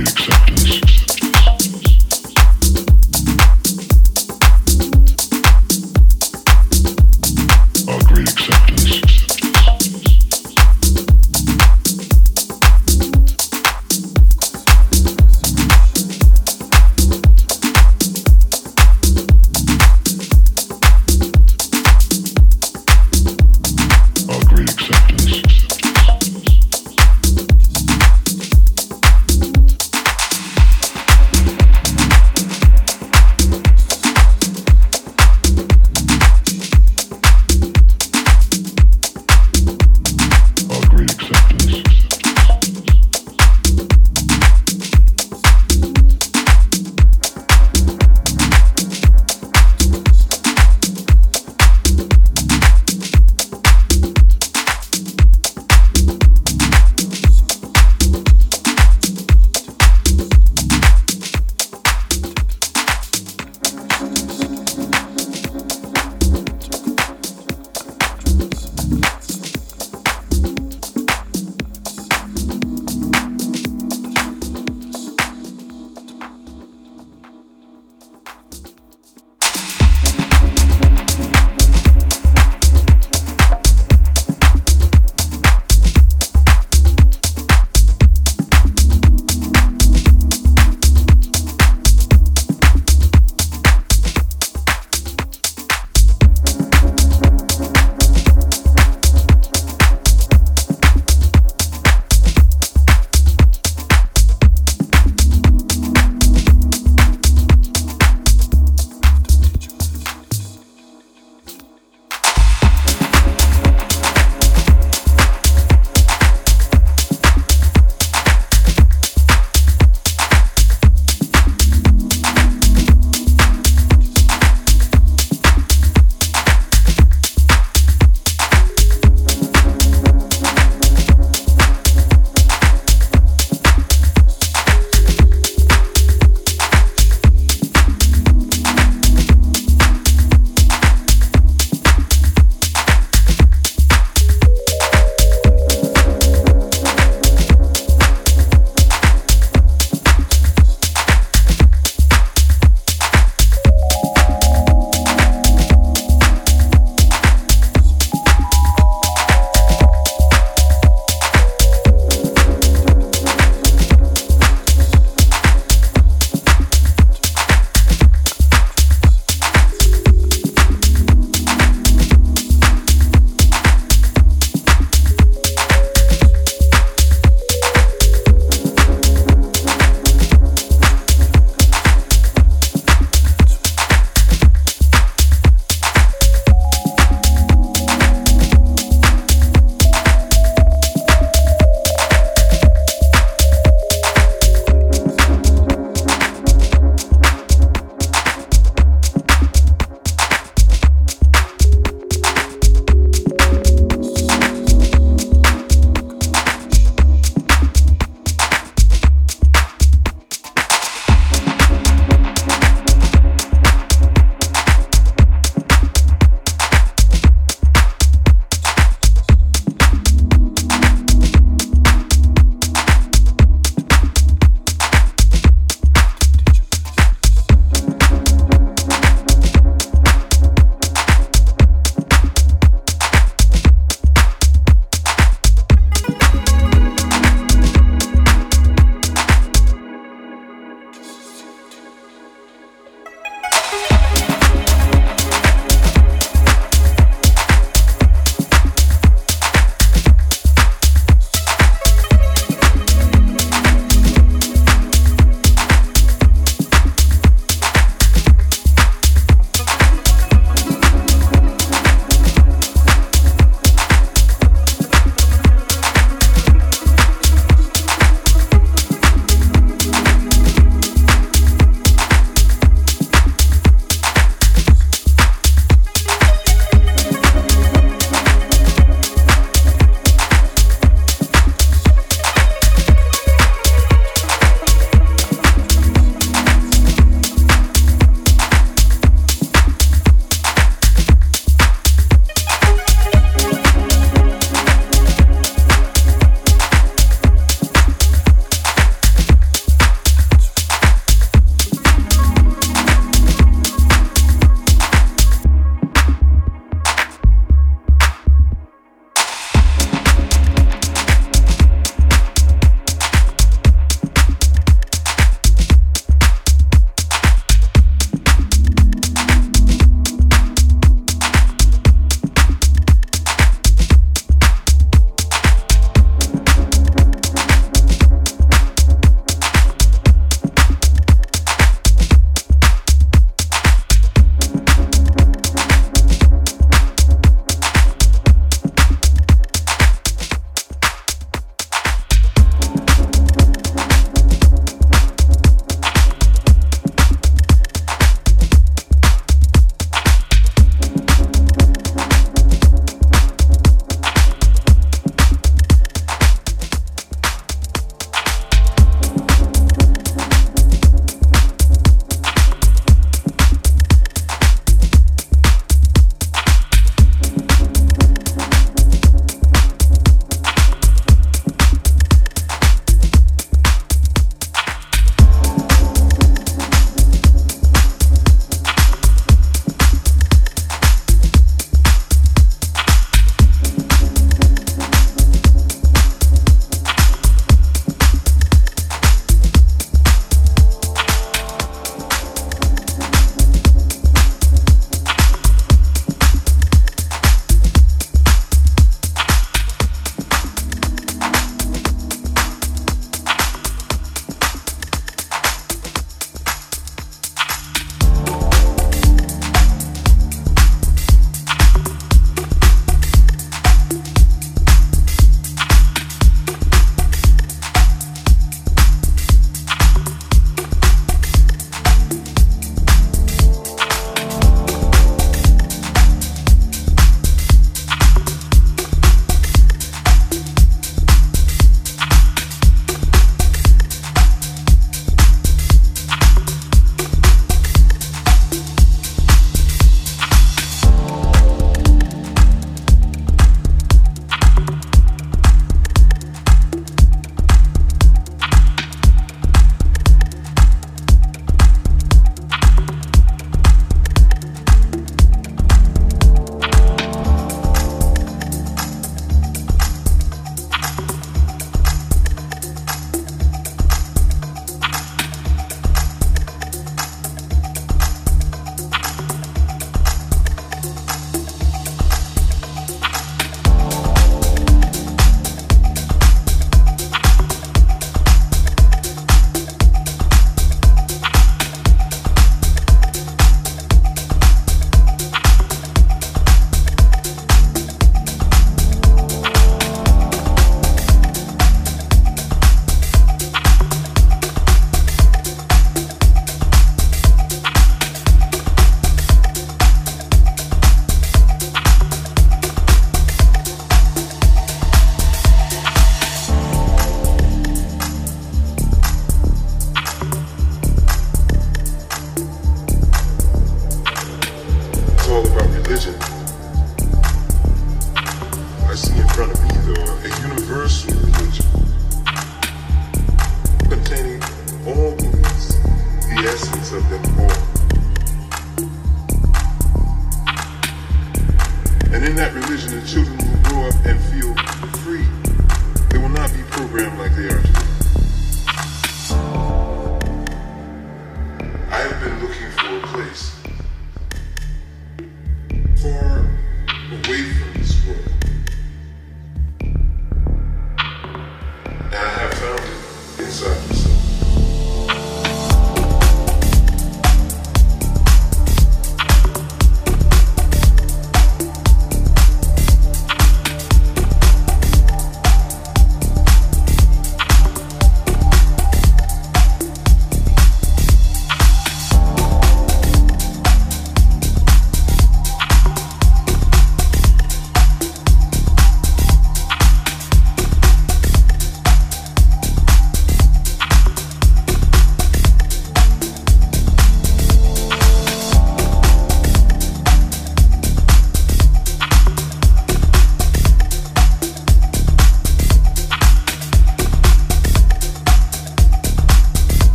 accept.